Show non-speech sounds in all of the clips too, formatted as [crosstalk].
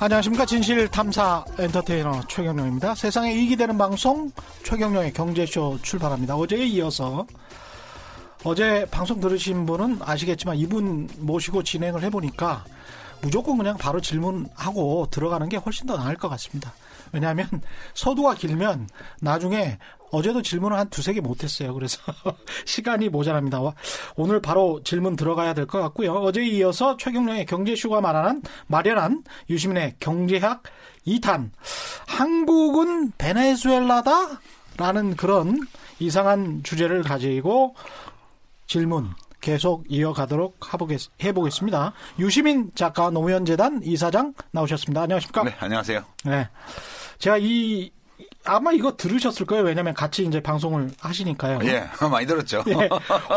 안녕하십니까 진실 탐사 엔터테이너 최경령입니다. 세상에 이익이 되는 방송 최경령의 경제쇼 출발합니다. 어제에 이어서 어제 방송 들으신 분은 아시겠지만 이분 모시고 진행을 해보니까 무조건 그냥 바로 질문하고 들어가는 게 훨씬 더 나을 것 같습니다. 왜냐하면 서두가 길면 나중에 어제도 질문을 한 두세 개 못했어요. 그래서 [laughs] 시간이 모자랍니다. 오늘 바로 질문 들어가야 될 것 같고요. 어제에 이어서 최경령의 경제쇼가 마련한, 마련한 유시민의 경제학 2탄. 한국은 베네수엘라다? 라는 그런 이상한 주제를 가지고 질문 계속 이어가도록 해보겠습니다. 유시민 작가 노무현재단 이사장 나오셨습니다. 안녕하십니까? 네, 안녕하세요. 네. 제가 이 아마 이거 들으셨을 거예요. 왜냐하면 같이 이제 방송을 하시니까요. 예, [laughs] 많이 들었죠. 예,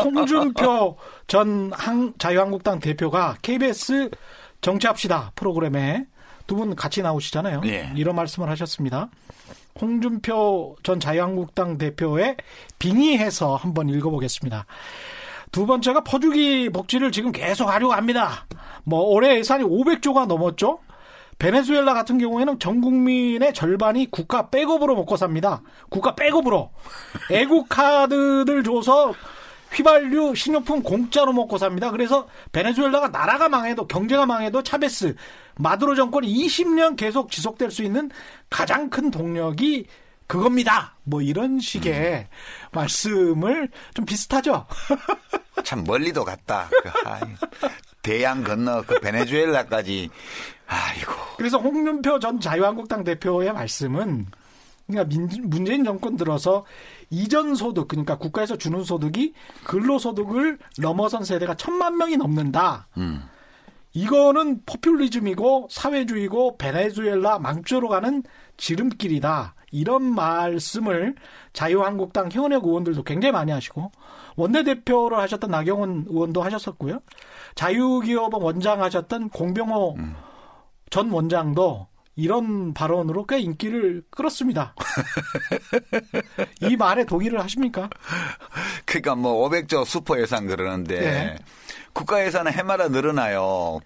홍준표 전 한, 자유한국당 대표가 KBS 정치합시다 프로그램에 두 분 같이 나오시잖아요. 예. 이런 말씀을 하셨습니다. 홍준표 전 자유한국당 대표의 빙의해서 한번 읽어보겠습니다. 두 번째가 퍼주기 복지를 지금 계속 하려고 합니다. 뭐 올해 예산이 500조가 넘었죠. 베네수엘라 같은 경우에는 전 국민의 절반이 국가 백업으로 먹고 삽니다. 국가 백업으로. 애국 카드들 줘서 휘발유, 식료품 공짜로 먹고 삽니다. 그래서 베네수엘라가 나라가 망해도 경제가 망해도 차베스 마두로 정권이 20년 계속 지속될 수 있는 가장 큰 동력이 그겁니다. 뭐 이런 식의 음. 말씀을 좀 비슷하죠. [laughs] 참 멀리도 갔다. 그, 대양 건너 그 베네수엘라까지 아이고. 그래서 홍준표 전 자유한국당 대표의 말씀은 그러니까 민, 문재인 정권 들어서 이전 소득 그러니까 국가에서 주는 소득이 근로소득을 넘어선 세대가 천만 명이 넘는다. 음. 이거는 포퓰리즘이고 사회주의고 베네수엘라 망조로 가는 지름길이다. 이런 말씀을 자유한국당 현역 의원들도 굉장히 많이 하시고 원내대표를 하셨던 나경원 의원도 하셨었고요. 자유기업원 원장 하셨던 공병호 음. 전 원장도 이런 발언으로 꽤 인기를 끌었습니다. [laughs] 이 말에 동의를 하십니까? 그러니까 뭐 500조 슈퍼 예산 그러는데 네. 국가 예산은 해마다 늘어나요.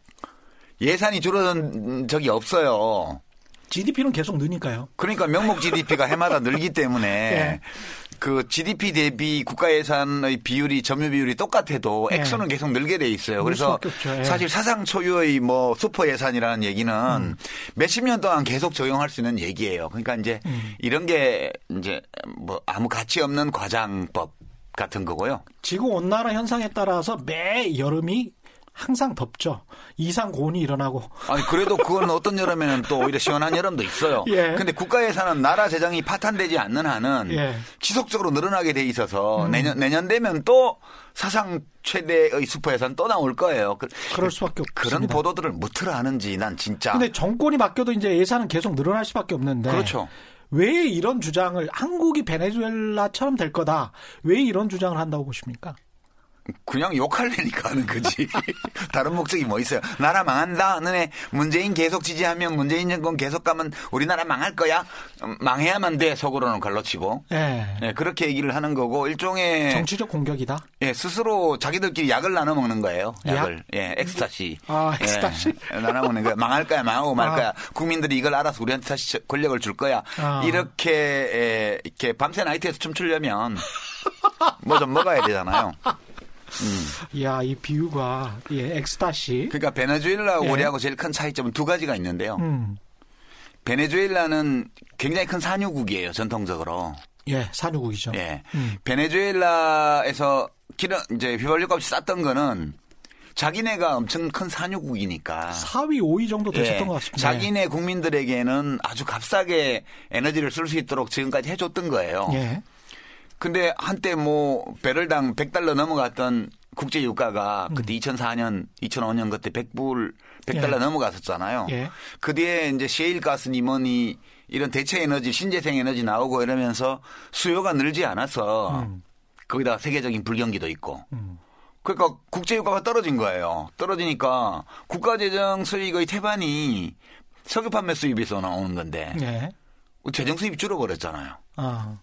예산이 줄어든 적이 없어요. GDP는 계속 느니까요. 그러니까 명목 GDP가 해마다 늘기 때문에 네. [laughs] 그 GDP 대비 국가 예산의 비율이 점유 비율이 똑같아도 네. 액수는 계속 늘게 돼 있어요. 그래서 네. 사실 사상 초유의 뭐 슈퍼 예산이라는 얘기는 음. 몇십 년 동안 계속 적용할 수 있는 얘기예요. 그러니까 이제 음. 이런 게 이제 뭐 아무 가치 없는 과장법 같은 거고요. 지구 온난화 현상에 따라서 매 여름이 항상 덥죠. 이상 고온이 일어나고. 아니 그래도 그건 어떤 여름에는 또 오히려 시원한 여름도 있어요. 예. 근데 국가 예산은 나라 재정이 파탄되지 않는 한은 예. 지속적으로 늘어나게 돼 있어서 음. 내년 내년 되면 또 사상 최대의 슈퍼 예산 또 나올 거예요. 그, 럴 수밖에 없습니다. 그런 보도들을 무트를 하는지 난 진짜. 근데 정권이 바뀌어도 이제 예산은 계속 늘어날 수밖에 없는데. 그렇죠. 왜 이런 주장을 한국이 베네수엘라처럼 될 거다. 왜 이런 주장을 한다고 보십니까? 그냥 욕할래니까 하는 거지. [laughs] 다른 목적이 뭐 있어요. 나라 망한다. 너네 문재인 계속 지지하면 문재인 정권 계속 가면 우리나라 망할 거야. 음, 망해야만 돼. 속으로는 갈라치고. 네. 네. 그렇게 얘기를 하는 거고 일종의 정치적 공격이다. 예, 스스로 자기들끼리 약을 나눠 먹는 거예요. 약을. 약? 예, 엑스타시. 아, 엑스타시. 예, 나눠 먹는 거야. 망할 거야, 망하고 말 아. 거야. 국민들이 이걸 알아서 우리한테 다시 권력을 줄 거야. 아. 이렇게 예, 이렇게 밤새 나이트에서 춤추려면 뭐 좀 먹어야 되잖아요. [laughs] 음. 이야, 이 비유가, 예, 엑스타시. 그러니까 베네수엘라 예. 우리하고 제일 큰 차이점은 두 가지가 있는데요. 음. 베네수엘라는 굉장히 큰 산유국이에요, 전통적으로. 예, 산유국이죠. 예. 음. 베네수엘라에서 기름, 이제 휘발유 값이 쌌던 거는 자기네가 엄청 큰 산유국이니까 4위, 5위 정도 되셨던 예, 것 같습니다. 자기네 국민들에게는 아주 값싸게 에너지를 쓸 수 있도록 지금까지 해줬던 거예요. 예. 근데 한때 뭐 배럴당 100달러 넘어갔던 국제 유가가 음. 그때 2004년, 2005년 그때 100불 100달러 예. 넘어갔었잖아요. 예. 그 뒤에 이제 셰일 가스니 뭐니 이런 대체 에너지, 신재생 에너지 나오고 이러면서 수요가 늘지 않아서 음. 거기다 세계적인 불경기도 있고. 음. 그러니까 국제 유가가 떨어진 거예요. 떨어지니까 국가 재정 수익의 태반이 석유 판매 수입에서 나오는 건데 예. 재정 수입이 줄어버렸잖아요. 아.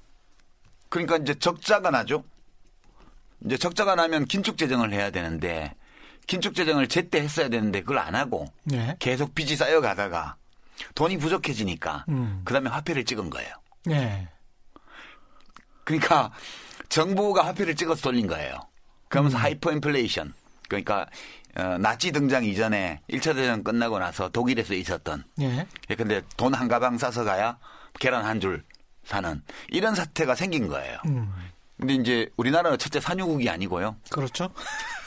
그러니까 이제 적자가 나죠. 이제 적자가 나면 긴축 재정을 해야 되는데 긴축 재정을 제때 했어야 되는데 그걸 안 하고 네. 계속 빚이 쌓여가다가 돈이 부족해지니까 음. 그다음에 화폐를 찍은 거예요. 네. 그러니까 정부가 화폐를 찍어서 돌린 거예요. 그러면서 음. 하이퍼 인플레이션. 그러니까 어, 나치 등장 이전에 1차 대전 끝나고 나서 독일에서 있었던. 예. 예. 근데 돈 한 가방 싸서 가야 계란 한 줄 사는 이런 사태가 생긴 거예요. 음. 근데 이제 우리나라는 첫째 산유국이 아니고요. 그렇죠.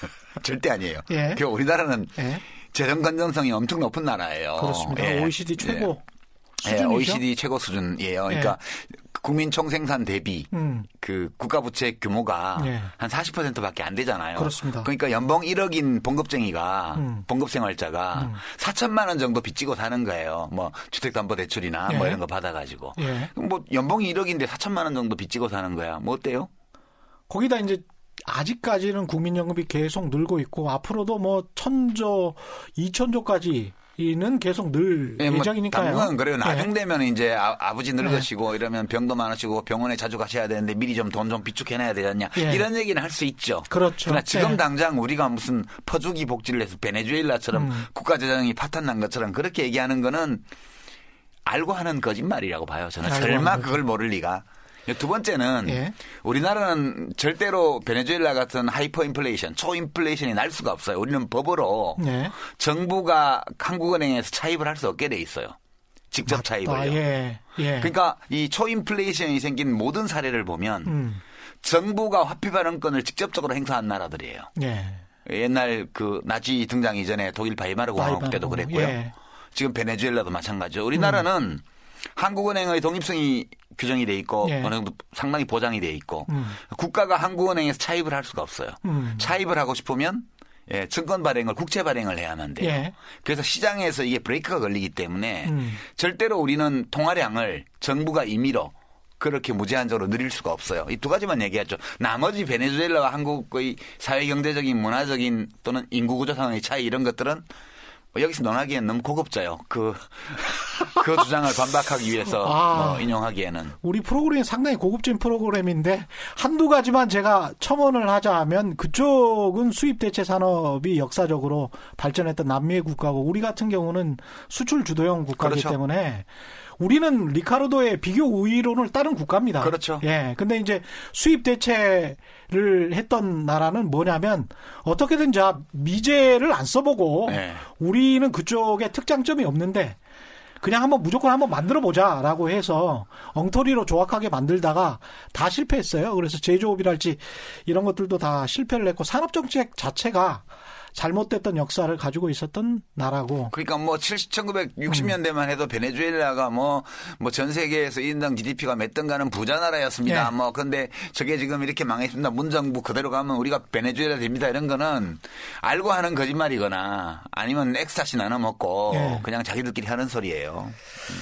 [laughs] 절대 아니에요. 예. 그 우리나라는 예. 재정 건전성이 엄청 높은 나라예요. 그렇습니다. 예. OECD 최고. 예. 수준이죠? OECD 최고 수준이에요. 그러니까 예. 국민 총생산 대비 음. 그 국가 부채 규모가 예. 한 40%밖에 안 되잖아요. 그렇습니다. 그러니까 연봉 1억인 봉급쟁이가 음. 봉급 생활자가 음. 4천만 원 정도 빚지고 사는 거예요. 뭐 주택 담보 대출이나 예. 뭐 이런 거 받아 가지고. 예. 뭐 연봉이 1억인데 4천만 원 정도 빚지고 사는 거야. 뭐 어때요? 거기다 이제 아직까지는 국민연금이 계속 늘고 있고 앞으로도 뭐 천조, 이천조까지 이는 계속 늘 네, 예정이니까요. 뭐 당분간 그래요. 나중 되면 네. 이제 아, 버지 늙으시고 네. 이러면 병도 많으시고 병원에 자주 가셔야 되는데 미리 좀 돈좀 비축해놔야 되겠냐 네. 이런 얘기는 할 수 있죠. 그렇죠. 그러나 지금 네. 당장 우리가 무슨 퍼주기 복지를 해서 베네수엘라처럼 음. 국가 재정이 파탄난 것처럼 그렇게 얘기하는 거는 알고 하는 거짓말이라고 봐요. 저는 설마 그걸 모를 리가. 두 번째는 예. 우리나라는 절대로 베네수엘라 같은 하이퍼 인플레이션, 초인플레이션이 날 수가 없어요. 우리는 법으로 예. 정부가 한국은행에서 차입을 할 수 없게 돼 있어요. 직접 맞다. 차입을요. 예. 예. 그러니까 이 초인플레이션이 생긴 모든 사례를 보면 음. 정부가 화폐 발행권을 직접적으로 행사한 나라들이에요. 예. 옛날 그 나치 등장 이전에 독일 바이마르 공화국 때도 그랬고요. 예. 지금 베네수엘라도 마찬가지죠. 우리나라는 음. 한국은행의 독립성이 규정이 돼 있고 예. 어느 정도 상당히 보장이 돼 있고 음. 국가가 한국은행에서 차입을 할 수가 없어요. 음. 차입을 하고 싶으면 예, 증권 발행을 국채 발행을 해야만 돼요. 예. 그래서 시장에서 이게 브레이크가 걸리기 때문에 음. 절대로 우리는 통화량을 정부가 임의로 그렇게 무제한적으로 늘릴 수가 없어요. 이 두 가지만 얘기하죠. 나머지 베네수엘라와 한국의 사회 경제적인 문화적인 또는 인구 구조 상황의 차이 이런 것들은 뭐 여기서 논하기엔 너무 고급져요. 그, [laughs] 그 주장을 반박하기 위해서 아, 뭐 인용하기에는. 우리 프로그램이 상당히 고급진 프로그램인데 한두 가지만 제가 첨언을 하자 하면 그쪽은 수입 대체 산업이 역사적으로 발전했던 남미의 국가고 우리 같은 경우는 수출 주도형 국가이기 그렇죠. 때문에 우리는 리카르도의 비교 우위론을 따른 국가입니다. 그렇죠. 예. 근데 이제 수입 대체를 했던 나라는 뭐냐면 어떻게든 자 미제를 안 써보고 네. 우리는 그쪽에 특장점이 없는데 그냥 한번 무조건 한번 만들어 보자라고 해서 엉터리로 조악하게 만들다가 다 실패했어요. 그래서 제조업이랄지 이런 것들도 다 실패를 했고 산업 정책 자체가 잘못됐던 역사를 가지고 있었던 나라고. 그러니까 뭐 70, 1960년대만 해도 베네수엘라가 뭐, 뭐 전 세계에서 1인당 GDP가 몇 등 가는 부자 나라였습니다. 네. 뭐 근데 저게 지금 이렇게 망했습니다. 문정부 그대로 가면 우리가 베네수엘라 됩니다. 이런 거는 알고 하는 거짓말이거나 아니면 엑스타시 나눠 먹고 네. 그냥 자기들끼리 하는 소리예요. 음.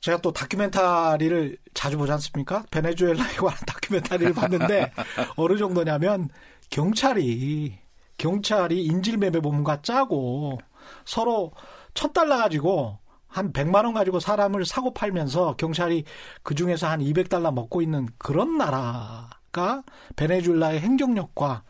제가 또 다큐멘터리를 자주 보지 않습니까? 베네수엘라에 관한 [laughs] 다큐멘터리를 봤는데 [laughs] 어느 정도냐면 경찰이 경찰이 인질매매 본과 짜고 서로 첫 달러 가지고 한 100만 원 가지고 사람을 사고 팔면서 경찰이 그 중에서 한 200달러 먹고 있는 그런 나라가 베네수엘라의 행정력과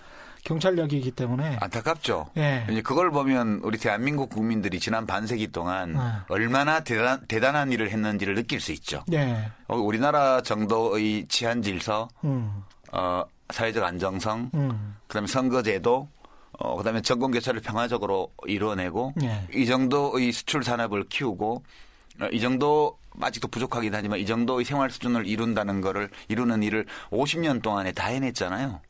경찰력이기 때문에 안타깝죠. 예. 이제 그걸 보면 우리 대한민국 국민들이 지난 반세기 동안 네. 얼마나 대단, 대단한 일을 했는지를 느낄 수 있죠. 예. 어, 우리나라 정도의 치안 질서, 음. 어, 사회적 안정성, 음. 그다음에 선거제도, 어, 그 다음에 정권 교체를 평화적으로 이루어내고 네. 이 정도의 수출 산업을 키우고 어, 이 정도 아직도 부족하긴 하지만 이 정도의 생활 수준을 이룬다는 거를 이루는 일을 50년 동안에 다 해냈잖아요.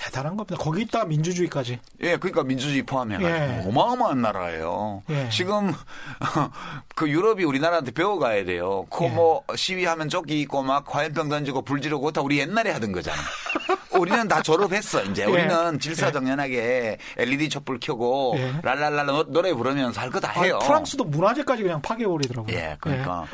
대단한 겁니다. 거기 있다 민주주의까지. 예, 그러니까 민주주의 포함해가지고 예. 어마어마한 나라예요. 예. 지금 [laughs] 그 유럽이 우리나라한테 배워가야 돼요. 그뭐 예. 시위하면 조끼 입고 막 화염병 던지고 불 지르고 다 우리 옛날에 하던 거잖아. [laughs] 우리는 다 졸업했어 이제. 예. 우리는 질서정연하게 LED 촛불 켜고 예. 랄랄랄라 노래 부르면서 할 거 다 해요. 아, 프랑스도 문화재까지 그냥 파괴해버리더라고요. 예, 그러니까.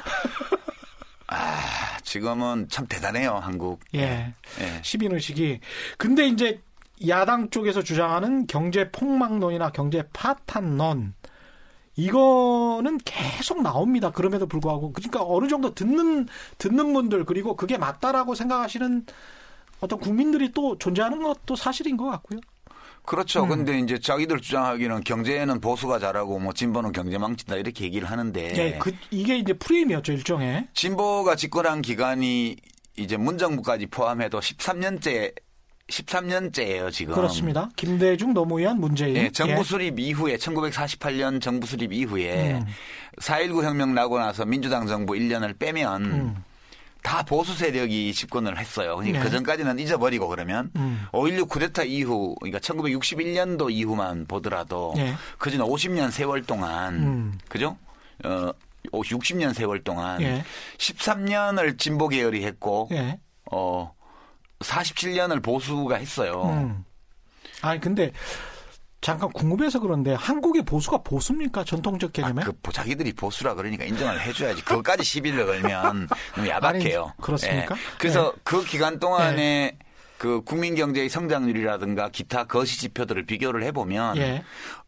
아, 지금은 참 대단해요, 한국. 예. 예. 시민의식이. 근데 이제 야당 쪽에서 주장하는 경제 폭망론이나 경제 파탄론. 이거는 계속 나옵니다. 그럼에도 불구하고. 그러니까 어느 정도 듣는, 듣는 분들, 그리고 그게 맞다라고 생각하시는 어떤 국민들이 또 존재하는 것도 사실인 것 같고요. 그렇죠. 음. 근데 이제 자기들 주장하기는 경제에는 보수가 잘하고 뭐 진보는 경제 망친다 이렇게 얘기를 하는데. 네, 그 이게 이제 프레임이었죠 일종의. 진보가 집권한 기간이 이제 문정부까지 포함해도 13년째 13년째예요, 지금. 그렇습니다. 김대중, 노무현, 문재인. 네, 정부 예. 수립 이후에 1948년 정부 수립 이후에 음. 4.19 혁명 나고 나서 민주당 정부 1년을 빼면 음. 다 보수 세력이 집권을 했어요. 그러니까 네. 그 전까지는 잊어버리고 그러면 음. 5.16 쿠데타 이후, 그러니까 1961년도 이후만 보더라도 네. 그전 50년 세월 동안, 음. 그죠? 어, 60년 세월 동안 네. 13년을 진보 계열이 했고, 예. 어, 47년을 보수가 했어요. 음. 아니 근데 잠깐 궁금해서 그런데 한국의 보수가 보수입니까? 전통적 개념에? 아, 그 자기들이 보수라 그러니까 인정을 해줘야지. 그것까지 시비를 걸면 [laughs] 너무 야박해요. 아니, 그렇습니까? 네. 그래서 네. 그 기간 동안에 네. 그 국민 경제의 성장률이라든가 기타 거시 지표들을 비교를 해보면 예.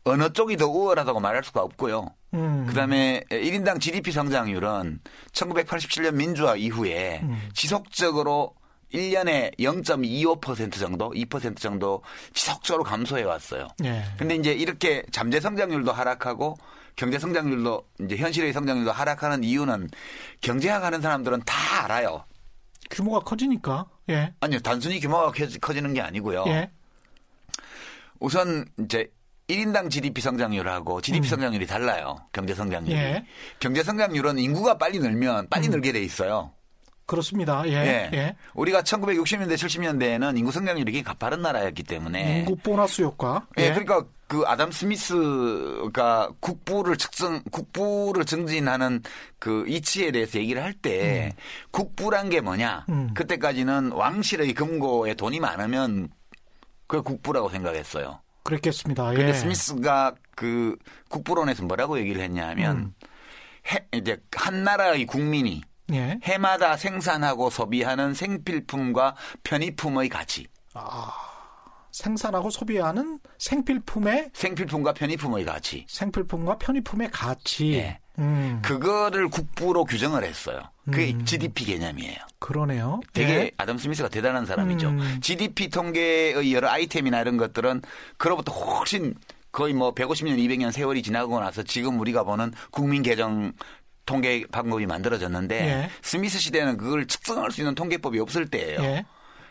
어느 쪽이 더 우월하다고 말할 수가 없고요. 음. 그다음에 1인당 GDP 성장률은 1987년 민주화 이후에 음. 지속적으로 1년에 0.25% 정도, 2% 정도 지속적으로 감소해 왔어요. 네. 근데 이제 이렇게 잠재 성장률도 하락하고 경제 성장률도 이제 현실의 성장률도 하락하는 이유는 경제학 하는 사람들은 다 알아요. 규모가 커지니까. 예. 아니요, 단순히 규모가 커지는 게 아니고요. 예. 우선 이제 1인당 GDP 성장률하고 GDP 음. 성장률이 달라요. 경제 성장률이. 예. 경제 성장률은 인구가 빨리 늘면 빨리 음. 늘게 돼 있어요. 그렇습니다. 예. 예. 예. 우리가 1960년대 70년대에는 인구 성장률이 가파른 나라였기 때문에 인구 보너스 효과. 예. 예. 그러니까 그 아담 스미스가 국부를 측정 국부를 증진하는 그 이치에 대해서 얘기를 할때 음. 국부란 게 뭐냐? 음. 그때까지는 왕실의 금고에 돈이 많으면 그 국부라고 생각했어요. 그랬겠습니다. 예. 근데 스미스가 그 국부론에서 뭐라고 얘기를 했냐면 음. 해, 이제 한 나라의 국민이 예. 해마다 생산하고 소비하는 생필품과 편의품의 가치. 아, 생산하고 소비하는 생필품의 생필품과 편의품의 가치. 생필품과 편의품의 가치. 예. 음. 그거를 국부로 규정을 했어요. 그게 음. GDP 개념이에요. 그러네요. 되게 예. 아담 스미스가 대단한 사람이죠. 음. GDP 통계의 여러 아이템이나 이런 것들은 그로부터 훨씬 거의 뭐 150년, 200년 세월이 지나고 나서 지금 우리가 보는 국민 계정 통계 방법이 만들어졌는데 예. 스미스 시대는 그걸 측정할 수 있는 통계법이 없을 때예요. 예.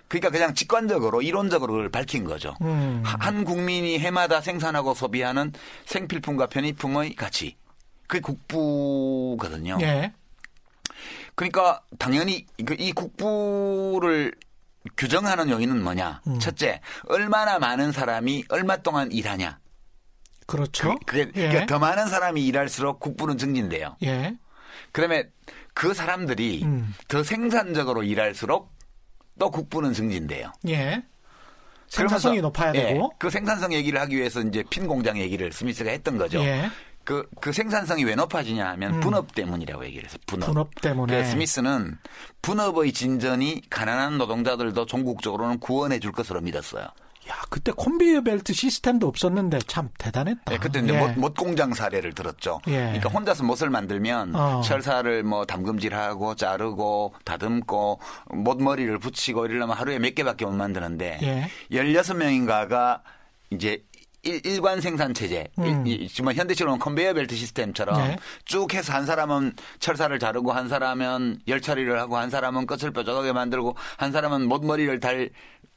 그러니까 그냥 직관적으로 이론적으로 그걸 밝힌 거죠. 음. 한 국민이 해마다 생산하고 소비하는 생필품과 편의품의 가치. 그게 국부거든요. 예. 그러니까 당연히 그이 국부를 규정하는 요인은 뭐냐? 음. 첫째, 얼마나 많은 사람이 얼마 동안 일하냐? 그렇죠. 그, 게 예. 그러니까 더 많은 사람이 일할수록 국부는 증진돼요. 예. 그러면 그 사람들이 음. 더 생산적으로 일할수록 또 국부는 증진돼요. 예. 생산성이 높아야 예, 되고. 그 생산성 얘기를 하기 위해서 이제 핀 공장 얘기를 스미스가 했던 거죠. 예. 그, 그 생산성이 왜 높아지냐 하면 음. 분업 때문이라고 얘기를 해서 분업. 분업 때문에. 그 스미스는 분업의 진전이 가난한 노동자들도 종국적으로는 구원해 줄 것으로 믿었어요. 야, 그때 콤비어 벨트 시스템도 없었는데 참 대단했다. 네, 그때 이제 예. 못, 못, 공장 사례를 들었죠. 예. 그러니까 혼자서 못을 만들면 어. 철사를 뭐 담금질하고 자르고 다듬고 못머리를 붙이고 이러려면 하루에 몇 개밖에 못 만드는데 예. 16명인가가 이제 일, 관 생산 체제, 음. 지금 현대식으로는 컨베이어 벨트 시스템처럼 네. 쭉 해서 한 사람은 철사를 자르고 한 사람은 열 처리를 하고 한 사람은 끝을 뾰족하게 만들고 한 사람은 못머리를 달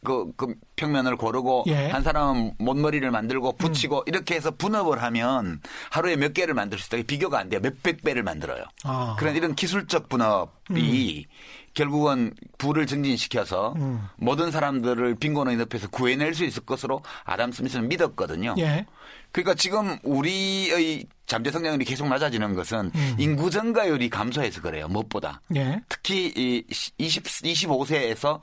그, 그 평면을 고르고 예. 한 사람은 못머리를 만들고 붙이고 음. 이렇게 해서 분업을 하면 하루에 몇 개를 만들 수 있다. 비교가 안 돼요. 몇백 배를 만들어요. 아. 그런 이런 기술적 분업이 음. 결국은 부를 증진시켜서 음. 모든 사람들을 빈곤의 늪에서 구해낼 수 있을 것으로 아담 스미스는 믿었거든요. 예. 그러니까 지금 우리의 잠재 성장률이 계속 낮아지는 것은 음. 인구 증가율이 감소해서 그래요. 무엇보다. 예. 특히 이 20, 25세에서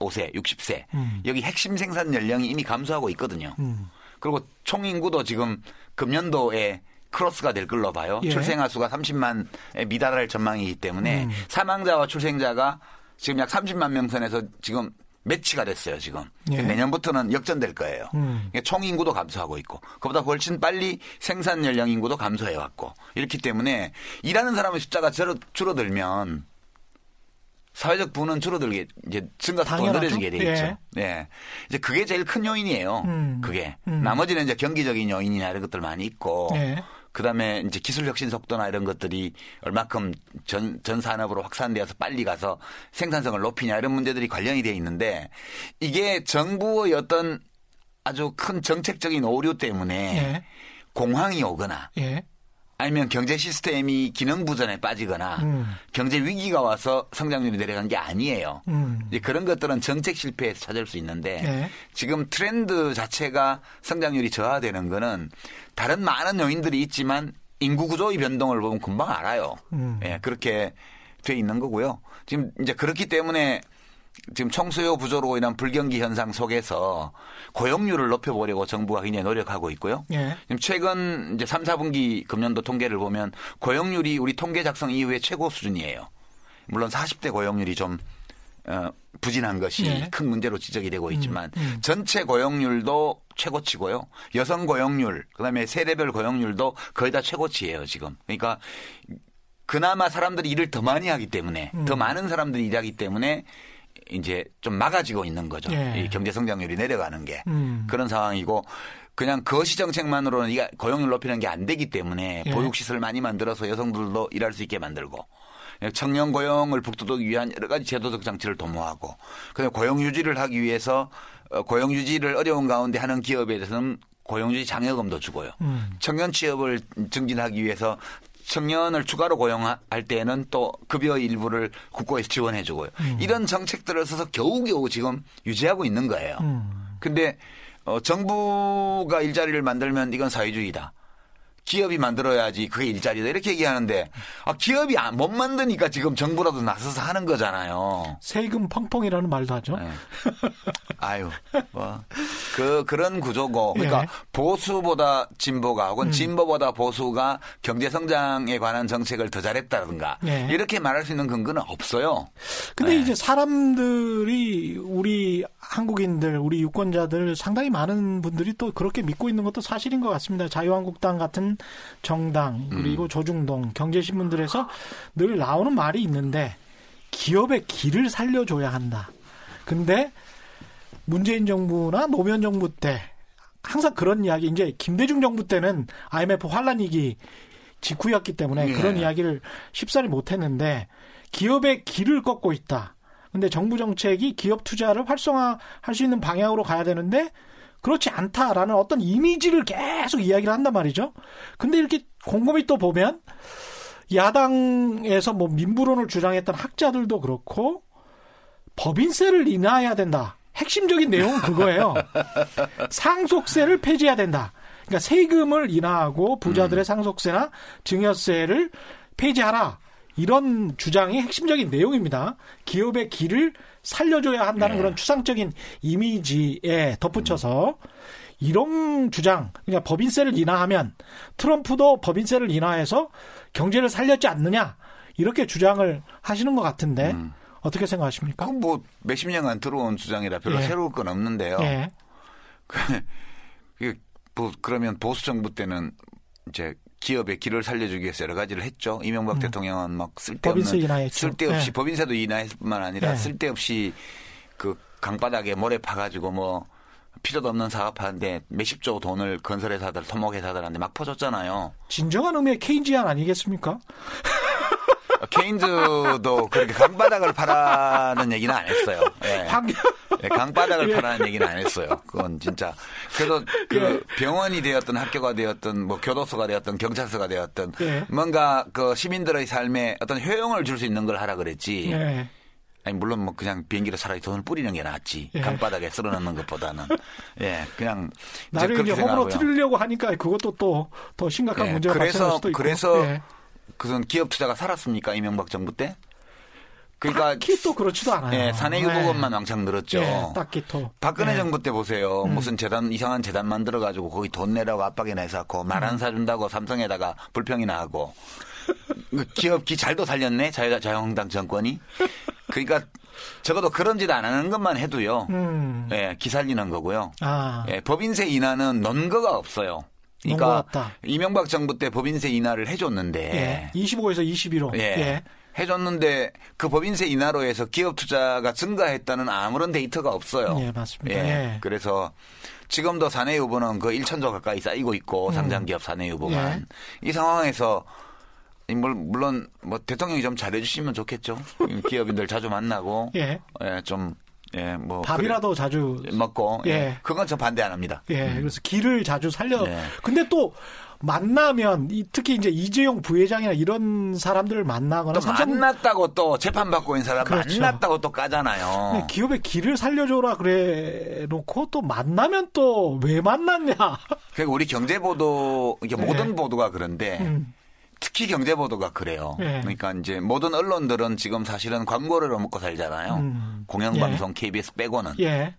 65세, 60세 음. 여기 핵심 생산 연령이 이미 감소하고 있거든요. 음. 그리고 총 인구도 지금 금년도에 크로스가 될 걸로 봐요. 예. 출생아 수가 30만에 미달할 전망이기 때문에 음. 사망자와 출생자가 지금 약 30만 명 선에서 지금 매치가 됐어요 지금 예. 내년부터는 역전될 거예요. 음. 총 인구도 감소하고 있고 그보다 훨씬 빨리 생산 연령 인구도 감소해 왔고 이렇기 때문에 일하는 사람의 숫자가 줄어들면 사회적 부는 줄어들게 이제 증가 속도가 느려지게 돼 있죠. 예. 네. 이제 그게 제일 큰 요인이에요. 음. 그게. 음. 나머지는 이제 경기적인 요인이나 이런 것들 많이 있고 예. 그다음에 이제 기술 혁신 속도나 이런 것들이 얼마큼 전, 전 산업으로 확산되어서 빨리 가서 생산성을 높이냐 이런 문제들이 관련이 돼 있는데 이게 정부의 어떤 아주 큰 정책적인 오류 때문에 예. 공황이 오거나 예. 아니면 경제 시스템이 기능 부전에 빠지거나 음. 경제 위기가 와서 성장률이 내려간 게 아니에요. 음. 이제 그런 것들은 정책 실패에서 찾을 수 있는데 네. 지금 트렌드 자체가 성장률이 저하되는 거는 다른 많은 요인들이 있지만 인구 구조의 변동을 보면 금방 알아요. 음. 예, 그렇게 돼 있는 거고요. 지금 이제 그렇기 때문에 지금 청소요 부조로 인한 불경기 현상 속에서 고용률을 높여보려고 정부가 굉장히 노력하고 있고요. 예. 지금 최근 이제 3, 4분기 금년도 통계를 보면 고용률이 우리 통계 작성 이후에 최고 수준이에요. 물론 40대 고용률이 좀 어, 부진한 것이 예. 큰 문제로 지적이 되고 있지만 음, 음. 전체 고용률도 최고치고요. 여성 고용률, 그다음에 세대별 고용률도 거의 다 최고치예요, 지금. 그러니까 그나마 사람들이 일을 더 많이 하기 때문에 음. 더 많은 사람들이 일하기 때문에 이제 좀 막아지고 있는 거죠. 예. 이 경제 성장률이 내려가는 게 음. 그런 상황이고 그냥 거시 정책만으로는 이 고용률 높이는 게 안 되기 때문에 예. 보육 시설 많이 만들어서 여성들도 일할 수 있게 만들고 청년 고용을 북돋우기 위한 여러 가지 제도적 장치를 도모하고 그다음에 고용 유지를 하기 위해서 어, 고용 유지를 어려운 가운데 하는 기업에 대해서는 고용주지 장려금도 주고요. 음. 청년 취업을 증진하기 위해서 청년을 추가로 고용할 때에는 또 급여 일부를 국고에서 지원해 주고요. 음. 이런 정책들을 써서 겨우겨우 지금 유지하고 있는 거예요. 음. 근데 어, 정부가 일자리를 만들면 이건 사회주의다. 기업이 만들어야지 그게 일자리다 이렇게 얘기하는데 아 기업이 못 만드니까 지금 정부라도 나서서 하는 거잖아요. 세금 펑펑이라는 말도 하죠. 네. 아유 뭐 그 그런 구조고 그러니까 예. 보수보다 진보가 혹은 음. 진보보다 보수가 경제 성장에 관한 정책을 더 잘했다든가 예. 이렇게 말할 수 있는 근거는 없어요. 근데 네. 이제 사람들이 우리 한국인들 우리 유권자들 상당히 많은 분들이 또 그렇게 믿고 있는 것도 사실인 것 같습니다. 자유한국당 같은 정당 그리고 음. 조중동 경제신문들에서 늘 나오는 말이 있는데 기업의 길을 살려줘야 한다. 근데 문재인 정부나 노무현 정부 때 항상 그런 이야기 이제 김대중 정부 때는 IMF 환란 위기 직후였기 때문에 네. 그런 이야기를 쉽사리 못했는데 기업의 길을 꺾고 있다. 근데 정부 정책이 기업 투자를 활성화할 수 있는 방향으로 가야 되는데 그렇지 않다라는 어떤 이미지를 계속 이야기를 한단 말이죠. 근데 이렇게 곰곰이 또 보면 야당에서 뭐 민부론을 주장했던 학자들도 그렇고 법인세를 인하해야 된다. 핵심적인 내용은 그거예요. [laughs] 상속세를 폐지해야 된다. 그러니까 세금을 인하하고 부자들의 음. 상속세나 증여세를 폐지하라. 이런 주장이 핵심적인 내용입니다. 기업의 길을 살려줘야 한다는 네. 그런 추상적인 이미지에 덧붙여서 이런 주장, 그러니까 법인세를 인하하면 트럼프도 법인세를 인하해서 경제를 살렸지 않느냐 이렇게 주장을 하시는 것 같은데 음. 어떻게 생각하십니까? 뭐 몇십 년간 들어온 주장이라 별로 예. 새로울 건 없는데요. 예. [laughs] 그, 뭐 그러면 보수 정부 때는 이제 기업의 길을 살려주기 위해서 여러 가지를 했죠. 이명박 음. 대통령은 막 쓸데없는 쓸데없이 네. 법인세도 인하했을 뿐만 아니라 네. 쓸데없이 그 강바닥에 모래 파가지고 뭐 필요도 없는 사업하는데 몇십조 돈을 건설회사들, 토목회사들한테 막 퍼줬잖아요. 진정한 의미의 케인지안 아니겠습니까? 케인즈도 그렇게 강바닥을 파라는 얘기는 안 했어요. 예. 네, 강바닥을 예. 파라는 얘기는 안 했어요. 그건 진짜. 그래서 그 예. 병원이 되었던 학교가 되었던 뭐 교도소가 되었던 경찰서가 되었던 예. 뭔가 그 시민들의 삶에 어떤 효용을 줄 수 있는 걸 하라 그랬지. 예. 아니 물론 뭐 그냥 비행기로 차라리 돈을 뿌리는 게 낫지 예. 강바닥에 쓸어넣는 것보다는 예 그냥 나를 이제 호불호 틀으려고 하니까 그것도 또 더 심각한 예. 문제가 발생할 수도 있고 그래서 예. 그선 기업 투자가 살았습니까 이명박 정부 때? 그러니까 딱히 또 그렇지도 않아요. 예, 사내 유보금만 네. 왕창 늘었죠. 예, 딱히 또. 박근혜 네. 정부 때 보세요. 음. 무슨 재단 이상한 재단 만들어 가지고 거기 돈 내라고 압박에 내서고 말안 음. 사준다고 삼성에다가 불평이나 하고 그 기업 기 잘도 살렸네 자유 자유한국당 정권이. 그러니까 적어도 그런 짓 안 하는 것만 해도요. 음. 예, 기살리는 거고요. 아. 예, 법인세 인하는 논거가 없어요. 그러니까 이명박 정부 때 법인세 인하를 해줬는데 예. 25에서 21호. 예. 예. 해줬는데 그 법인세 인하로 해서 기업 투자가 증가했다는 아무런 데이터가 없어요. 예, 맞습니다. 예. 예. 그래서 지금도 사내 유보는 그 1천조 가까이 쌓이고 있고 음. 상장 기업 사내 유보만 예. 이 상황에서 물론 뭐 대통령이 좀 잘해주시면 좋겠죠. [laughs] 기업인들 자주 만나고 예. 예, 좀 예, 뭐 밥이라도 그래. 자주 먹고 예. 예. 그건 저 반대 안 합니다. 예. 음. 그래서 길을 자주 살려. 예. 근데 또 만나면 특히 이제 이재용 부회장이나 이런 사람들을 만나거나 삼성... 만났다고 또 재판 받고 있는 사람 그렇죠. 만났다고 또 까잖아요. 기업의 길을 살려줘라 그래 놓고 또 만나면 또 왜 만났냐? 그러니까 우리 경제 보도 이게 네. 모든 보도가 그런데 음. 특히 경제 보도가 그래요. 네. 그러니까 이제 모든 언론들은 지금 사실은 광고를 먹고 살잖아요. 음. 공영방송 예. KBS 빼고는. 예.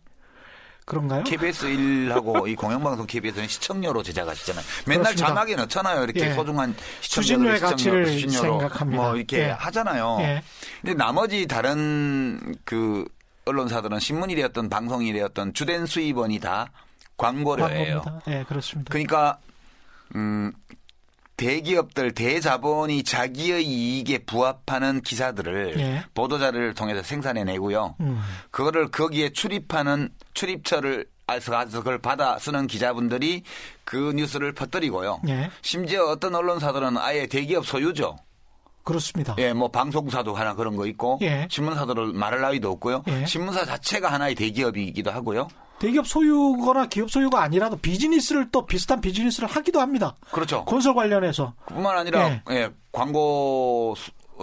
그런가요? KBS 1하고 이 공영방송 KBS는 시청료로 제작하시잖아요. 맨날 그렇습니다. 자막에 넣잖아요. 이렇게 예. 소중한 시청료의 가치를 시청료로 생각합니다. 뭐 이렇게 예. 하잖아요. 예. 근데 나머지 다른 그 언론사들은 신문이 되었던 방송이 되었던 주된 수입원이 다 광고료예요. 예, 그렇습니다. 그러니까 음 대기업들 대자본이 자기의 이익에 부합하는 기사들을 예. 보도자를 통해서 생산해내고요. 음. 그거를 거기에 출입하는 출입처를 알서 그걸 받아 쓰는 기자분들이 그 뉴스를 퍼뜨리고요. 예. 심지어 어떤 언론사들은 아예 대기업 소유죠. 그렇습니다. 예, 뭐 방송사도 하나 그런 거 있고 예. 신문사들은 말할 나위도 없고요. 예. 신문사 자체가 하나의 대기업이기도 하고요. 대기업 소유거나 기업 소유가 아니라도 비즈니스를 또 비슷한 비즈니스를 하기도 합니다. 그렇죠. 건설 관련해서. 뿐만 아니라 예. 예 광고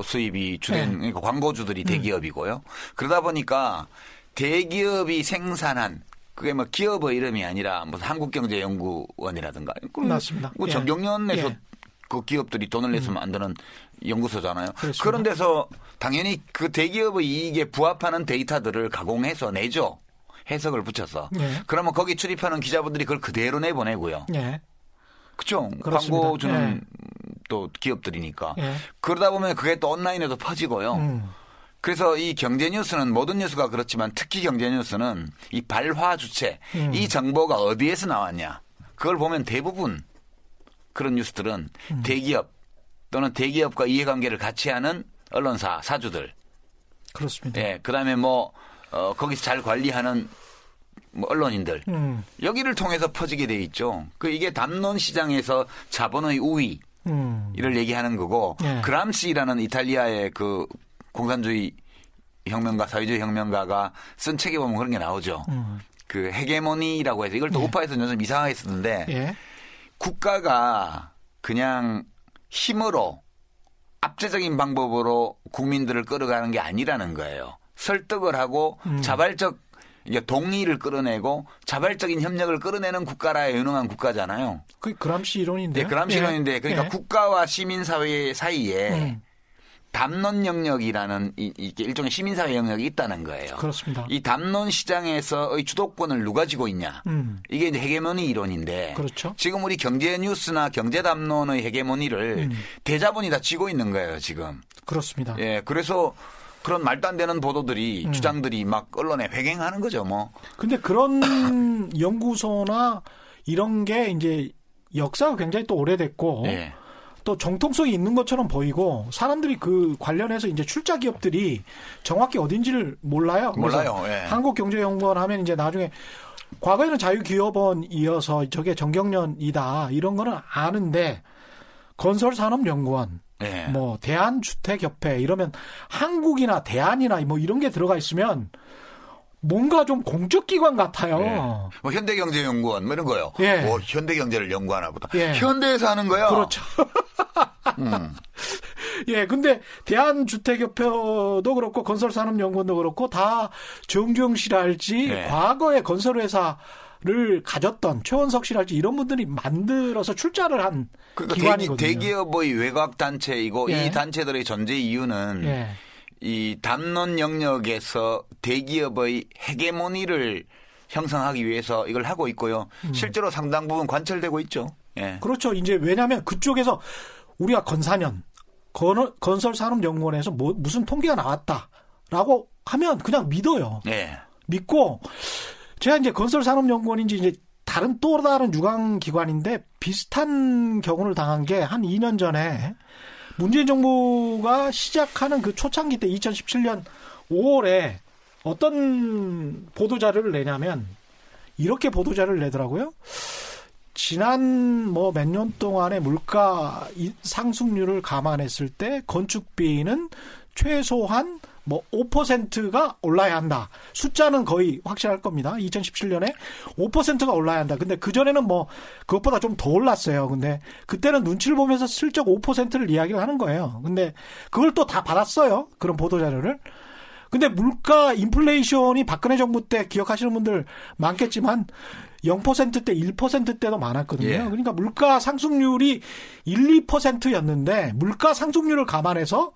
수입이 주된 예. 그러니까 광고주들이 음. 대기업이고요. 음. 그러다 보니까 대기업이 생산한 그게 뭐 기업의 이름이 아니라 무슨 한국경제연구원이라든가 맞습니다. 뭐 예. 정경련 에서 예. 그 기업들이 돈을 내서 음. 만드는 연구소잖아요. 그렇습니다. 그런 데서 당연히 그 대기업의 이익에 부합하는 데이터들을 가공해서 내죠. 해석을 붙여서. 네. 그러면 거기 출입하는 기자분들이 그걸 그대로 내보내고요. 네. 그죠? 광고 주는 네. 또 기업들이니까. 네. 그러다 보면 그게 또 온라인에도 퍼지고요. 음. 그래서 이 경제 뉴스는 모든 뉴스가 그렇지만 특히 경제 뉴스는 이 발화 주체, 음. 이 정보가 어디에서 나왔냐. 그걸 보면 대부분 그런 뉴스들은 음. 대기업 또는 대기업과 이해관계를 같이 하는 언론사 사주들. 그렇습니다. 예, 그다음에 뭐 어, 거기서 잘 관리하는 뭐 언론인들 음. 여기를 통해서 퍼지게 돼 있죠. 그 이게 담론 시장에서 자본의 우위 음. 이를 얘기하는 거고 예. 그람시라는 이탈리아의 그 공산주의 혁명가 사회주의 혁명가가 쓴 책에 보면 그런 게 나오죠. 음. 그 헤게모니라고 해서 이걸 또 예. 우파에서 좀 이상하게 쓰는데 예. 국가가 그냥 힘으로 압제적인 방법으로 국민들을 끌어가는 게 아니라는 거예요. 설득을 하고 음. 자발적 동의를 끌어내고 자발적인 협력을 끌어내는 국가라 유능한 국가잖아요. 그 그람시 이론인데. 네, 그람시 예. 이론인데 그러니까 예. 국가와 시민 사회 사이에 음. 담론 영역이라는 이, 이게 일종의 시민사회 영역이 있다는 거예요. 그렇습니다. 이 담론 시장에서의 주도권을 누가 지고 있냐. 음. 이게 이제 헤게모니 이론인데. 그렇죠. 지금 우리 경제 뉴스나 경제 담론의 헤게모니를 음. 대자본이 다 지고 있는 거예요, 지금. 그렇습니다. 예, 그래서 그런 말도 안 되는 보도들이 음. 주장들이 막 언론에 회갱하는 거죠, 뭐. 근데 그런 [laughs] 연구소나 이런 게 이제 역사가 굉장히 또 오래됐고 네. 또 정통성이 있는 것처럼 보이고 사람들이 그 관련해서 이제 출자 기업들이 정확히 어딘지를 몰라요. 몰라요. 예. 한국경제연구원 하면 이제 나중에 과거에는 자유기업원이어서 저게 정경련이다 이런 거는 아는데 건설산업연구원 네. 뭐 대한주택협회 이러면 한국이나 대한이나 뭐 이런 게 들어가 있으면 뭔가 좀 공적 기관 같아요. 네. 뭐 현대경제연구원 뭐 이런 거요. 예. 뭐 현대경제를 연구하나 보다. 예. 현대에서 하는 거요. 그렇죠. [laughs] 음. [laughs] 예, 근데 대한주택협회도 그렇고 건설산업연구원도 그렇고 다 정주영 씨랄지 네. 과거에 건설회사 를 가졌던 최원석 씨랄지 이런 분들이 만들어서 출자를 한 그러니까 기관이거든요. 대기, 업의 외곽 단체이고 예. 이 단체들의 존재 이유는 예. 이 담론 영역에서 대기업의 헤게모니를 형성하기 위해서 이걸 하고 있고요. 음. 실제로 상당 부분 관철되고 있죠. 예. 그렇죠. 이제 왜냐하면 그쪽에서 우리가 건사년 건설산업연구원에서 뭐, 무슨 통계가 나왔다라고 하면 그냥 믿어요. 예. 믿고 제가 이제 건설산업연구원인지 이제 다른 또 다른 유관 기관인데 비슷한 경우를 당한 게 한 2년 전에 문재인 정부가 시작하는 그 초창기 때 2017년 5월에 어떤 보도 자료를 내냐면 이렇게 보도 자료를 내더라고요. 지난 뭐 몇 년 동안의 물가 상승률을 감안했을 때 건축비는 최소한 뭐 5%가 올라야 한다. 숫자는 거의 확실할 겁니다. 2017년에 5%가 올라야 한다. 근데 그전에는 뭐 그것보다 좀 더 올랐어요. 근데 그때는 눈치를 보면서 슬쩍 5%를 이야기를 하는 거예요. 근데 그걸 또 다 받았어요. 그런 보도 자료를. 근데 물가 인플레이션이 박근혜 정부 때 기억하시는 분들 많겠지만 0%대, 1%대도 많았거든요. 예. 그러니까 물가 상승률이 1, 2%였는데 물가 상승률을 감안해서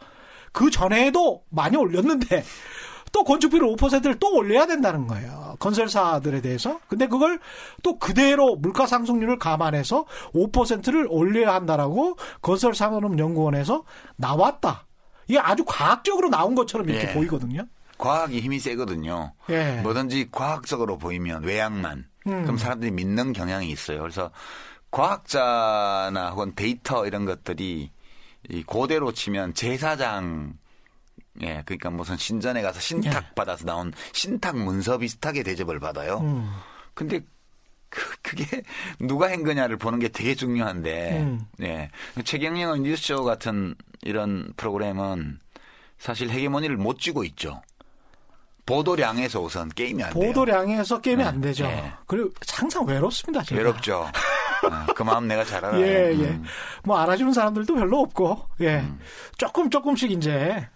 그 전에도 많이 올렸는데 [laughs] 또 건축비를 5%를 또 올려야 된다는 거예요. 건설사들에 대해서. 근데 그걸 또 그대로 물가 상승률을 감안해서 5%를 올려야 한다라고 건설산업연구원에서 나왔다. 이게 아주 과학적으로 나온 것처럼 이렇게 예. 보이거든요. 과학이 힘이 세거든요. 예. 뭐든지 과학적으로 보이면 외양만 음. 그럼 사람들이 믿는 경향이 있어요. 그래서 과학자나 혹은 데이터 이런 것들이 이 고대로 치면 제사장 예, 그러니까 무슨 신전에 가서 신탁 예. 받아서 나온 신탁 문서 비슷하게 대접을 받아요. 음. 근데 그, 그게 누가 한 거냐를 보는 게 되게 중요한데, 음. 예. 최경영의 뉴스쇼 같은 이런 프로그램은 사실 헤게모니를 못 쥐고 있죠. 보도량에서 우선 게임이 안 돼요. 보도량에서 게임이 네. 안 되죠. 네. 그리고 항상 외롭습니다. 제가. 외롭죠. [laughs] 아, 그 마음 내가 잘 알아요. 예, 예. 음. 뭐 알아주는 사람들도 별로 없고, 예. 음. 조금 조금씩 이제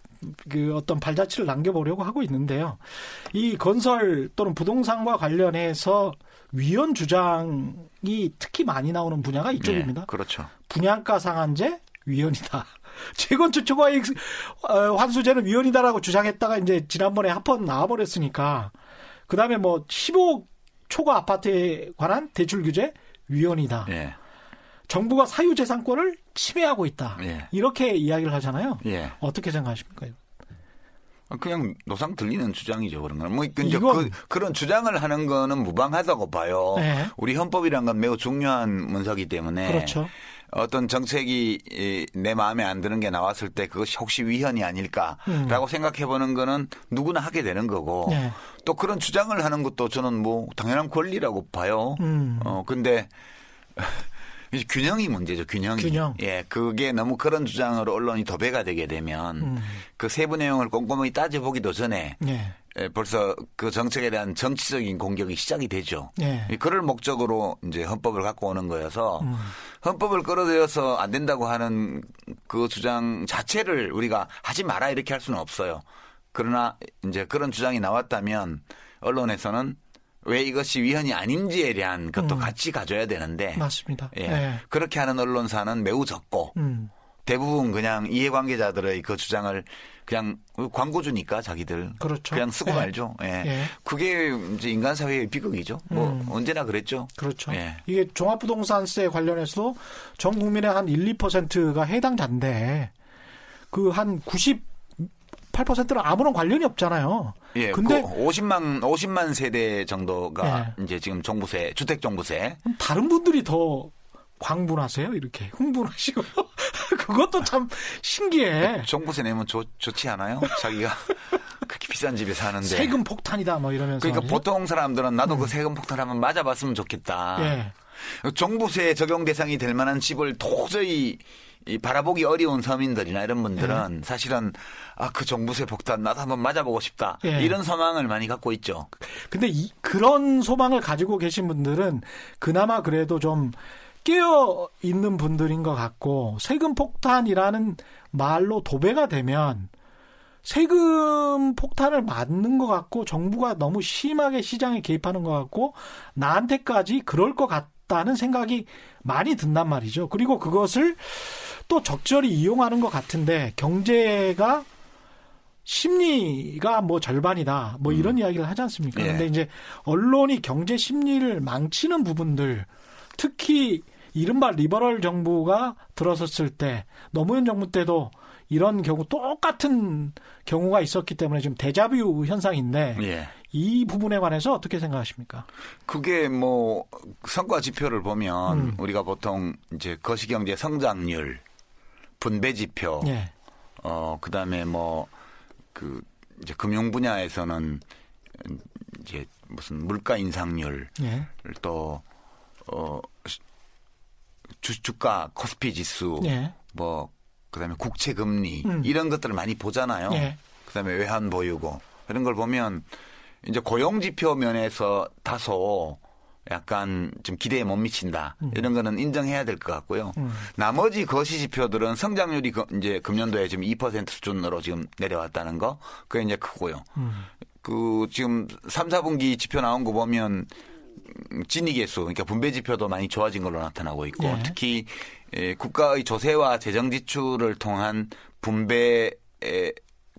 그 어떤 발자취를 남겨보려고 하고 있는데요. 이 건설 또는 부동산과 관련해서 위헌 주장이 특히 많이 나오는 분야가 이쪽입니다. 네, 그렇죠. 분양가 상한제 위헌이다. [laughs] 재건축 초과이익 어, 환수제는 위헌이다라고 주장했다가 이제 지난번에 합헌 나와버렸으니까 그 다음에 뭐 15억 초과 아파트에 관한 대출 규제 위헌이다. 예. 정부가 사유재산권을 침해하고 있다. 예. 이렇게 이야기를 하잖아요. 예. 어떻게 생각하십니까? 그냥 노상 들리는 주장이죠 그런 거는 뭐 이제 그, 그런 주장을 하는 거는 무방하다고 봐요. 네. 우리 헌법이란 건 매우 중요한 문서기 때문에 그렇죠. 어떤 정책이 내 마음에 안 드는 게 나왔을 때 그것이 혹시 위헌이 아닐까라고 음. 생각해 보는 거는 누구나 하게 되는 거고 네. 또 그런 주장을 하는 것도 저는 뭐 당연한 권리라고 봐요. 음. 어 근데 [laughs] 균형이 문제죠, 균형이. 균형. 예, 그게 너무 그런 주장으로 언론이 도배가 되게 되면 음. 그 세부 내용을 꼼꼼히 따져보기도 전에 네. 예, 벌써 그 정책에 대한 정치적인 공격이 시작이 되죠. 네. 그럴 목적으로 이제 헌법을 갖고 오는 거여서 음. 헌법을 끌어들여서 안 된다고 하는 그 주장 자체를 우리가 하지 마라 이렇게 할 수는 없어요. 그러나 이제 그런 주장이 나왔다면 언론에서는 왜 이것이 위헌이 아닌지에 대한 것도 음. 같이 가져야 되는데 맞습니다. 예. 네. 그렇게 하는 언론사는 매우 적고 음. 대부분 그냥 이해관계자들의 그 주장을 그냥 광고주니까 자기들 그렇죠. 그냥 쓰고 예. 말죠. 예. 예. 그게 이제 인간 사회의 비극이죠. 뭐 음. 언제나 그랬죠. 그렇죠. 예. 이게 종합부동산세 관련해서도 전 국민의 한 1, 2%가 해당자인데 그 한 98%는 아무런 관련이 없잖아요. 예. 근데 그 50만 50만 세대 정도가 예. 이제 지금 종부세 주택 종부세 다른 분들이 더 광분하세요? 이렇게 흥분하시고 [laughs] 그것도 참 신기해. 종부세 내면 좋, 좋지 않아요? 자기가 [laughs] 그렇게 비싼 집에 사는데 세금 폭탄이다 뭐 이러면서 그러니까 말이죠? 보통 사람들은 나도 그 음. 그 세금 폭탄 한번 맞아봤으면 좋겠다. 예. 종부세 적용 대상이 될 만한 집을 도저히 이 바라보기 어려운 서민들이나 이런 분들은 예. 사실은 아그 종부세 폭탄 나도 한번 맞아보고 싶다 예. 이런 소망을 많이 갖고 있죠. 근데 이, 그런 소망을 가지고 계신 분들은 그나마 그래도 좀 깨어 있는 분들인 것 같고 세금 폭탄이라는 말로 도배가 되면 세금 폭탄을 맞는 것 같고 정부가 너무 심하게 시장에 개입하는 것 같고 나한테까지 그럴 것 같다는 생각이 많이 든단 말이죠. 그리고 그것을 또 적절히 이용하는 것 같은데 경제가 심리가 뭐 절반이다. 뭐 이런 음. 이야기를 하지 않습니까? 예. 근데 이제 언론이 경제 심리를 망치는 부분들 특히 이른바 리버럴 정부가 들어섰을 때 노무현 정부 때도 이런 경우 똑같은 경우가 있었기 때문에 지금 대자뷰 현상인데 예. 이 부분에 관해서 어떻게 생각하십니까? 그게 뭐 성과 지표를 보면 음. 우리가 보통 이제 거시경제 성장률, 분배 지표, 예. 어 그다음에 뭐 그 이제 금융 분야에서는 이제 무슨 물가 인상률 예. 또 어 주, 주가 코스피 지수 예. 뭐 그다음에 국채 금리 음. 이런 것들을 많이 보잖아요. 예. 그다음에 외환 보유고 이런 걸 보면 이제 고용 지표 면에서 다소 약간 좀 기대에 못 미친다. 음. 이런 거는 인정해야 될 것 같고요. 음. 나머지 거시 지표들은 성장률이 이제 금년도에 지금 2% 수준으로 지금 내려왔다는 거. 그게 이제 크고요. 음. 그 지금 3, 4분기 지표 나온 거 보면 진위 계수, 그러니까 분배 지표도 많이 좋아진 걸로 나타나고 있고 네. 특히 국가의 조세와 재정 지출을 통한 분배의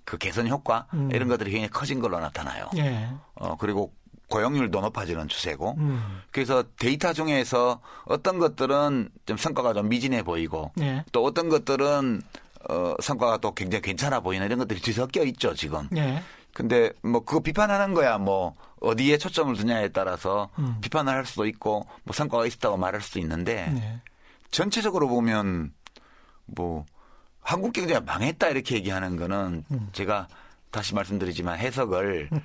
그 개선 효과 음. 이런 것들이 굉장히 커진 걸로 나타나요. 예. 어 그리고 고용률도 높아지는 추세고 음. 그래서 데이터 중에서 어떤 것들은 좀 성과가 좀 미진해 보이고 예. 또 어떤 것들은 어 성과가 또 굉장히 괜찮아 보이는 이런 것들이 뒤섞여 있죠 지금. 예. 근데 뭐 그거 비판하는 거야 뭐 어디에 초점을 두냐에 따라서 음. 비판을 할 수도 있고 뭐 성과가 있었다고 말할 수도 있는데 예. 전체적으로 보면 뭐 한국 경제가 망했다 이렇게 얘기하는 거는 음. 제가 다시 말씀드리지만 해석을 음.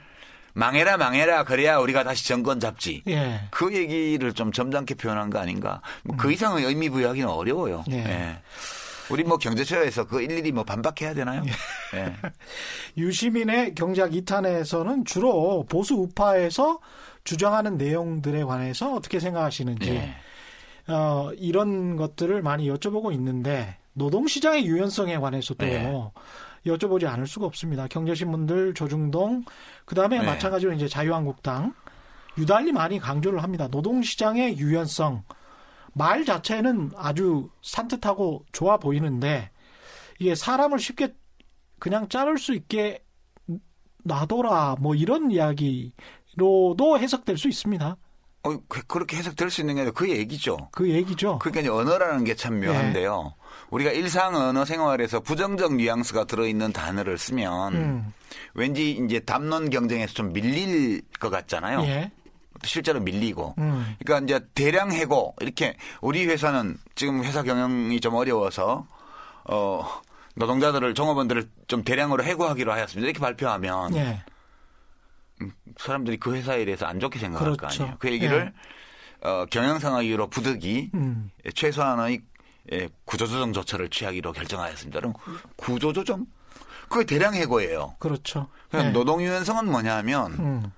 망해라 망해라 그래야 우리가 다시 정권 잡지. 예. 그 얘기를 좀 점잖게 표현한 거 아닌가. 뭐그 음. 이상의 의미 부여하기는 어려워요. 예. 예. 우리 뭐 경제처에서 그 일일이 뭐 반박해야 되나요? 예. 예. [laughs] 유시민의 경제학 2탄에서는 주로 보수 우파에서 주장하는 내용들에 관해서 어떻게 생각하시는지 예. 어, 이런 것들을 많이 여쭤보고 있는데 노동시장의 유연성에 관해서도 네. 여쭤보지 않을 수가 없습니다. 경제신문들 조중동 그다음에 네. 마찬가지로 이제 자유한국당 유달리 많이 강조를 합니다. 노동시장의 유연성 말 자체는 아주 산뜻하고 좋아 보이는데 이게 사람을 쉽게 그냥 자를 수 있게 놔둬라 뭐 이런 이야기로도 해석될 수 있습니다. 어, 그, 그렇게 해석될 수 있는 게그 얘기죠. 그 얘기죠. 그러니까 언어라는 게 참 묘한데요. 네. 우리가 일상 언어 생활에서 부정적 뉘앙스가 들어있는 단어를 쓰면 음. 왠지 이제 담론 경쟁에서 좀 밀릴 것 같잖아요. 예. 실제로 밀리고. 음. 그러니까 이제 대량 해고 이렇게 우리 회사는 지금 회사 경영이 좀 어려워서 어 노동자들을 종업원들을 좀 대량으로 해고하기로 하였습니다. 이렇게 발표하면 예. 음, 사람들이 그 회사에 대해서 안 좋게 생각할 그렇죠. 거 아니에요. 그 얘기를 예. 어, 경영상의 이유로 부득이 음. 최소한의 예, 구조조정 조처를 취하기로 결정하였습니다. 그럼 구조조정? 그게 대량 해고예요. 그렇죠. 네. 노동유연성은 뭐냐면 음.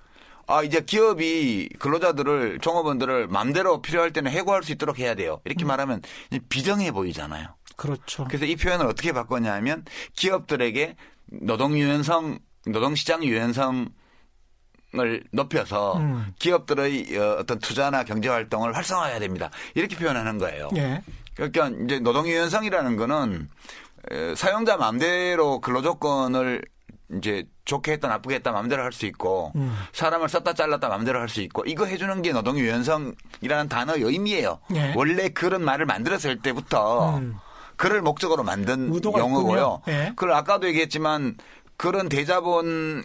아 이제 기업이 근로자들을 종업원들을 마음대로 필요할 때는 해고할 수 있도록 해야 돼요. 이렇게 음. 말하면 비정해 보이잖아요. 그렇죠. 그래서 이 표현을 어떻게 바꿨냐면 기업들에게 노동 유연성, 노동 시장 유연성 을 높여서 음. 기업들의 어, 어떤 투자나 경제 활동을 활성화해야 됩니다. 이렇게 표현하는 거예요. 예. 그러니까 이제 노동 유연성이라는 거는 사용자 마음대로 근로 조건을 이제 좋게 했다 나쁘게 했다 마음대로 할 수 있고 음. 사람을 썼다 잘랐다 마음대로 할 수 있고 이거 해주는 게 노동 유연성이라는 단어의 의미예요. 예. 원래 그런 말을 만들었을 때부터 음. 그를 목적으로 만든 용어고요. 예. 그걸 아까도 얘기했지만 그런 대자본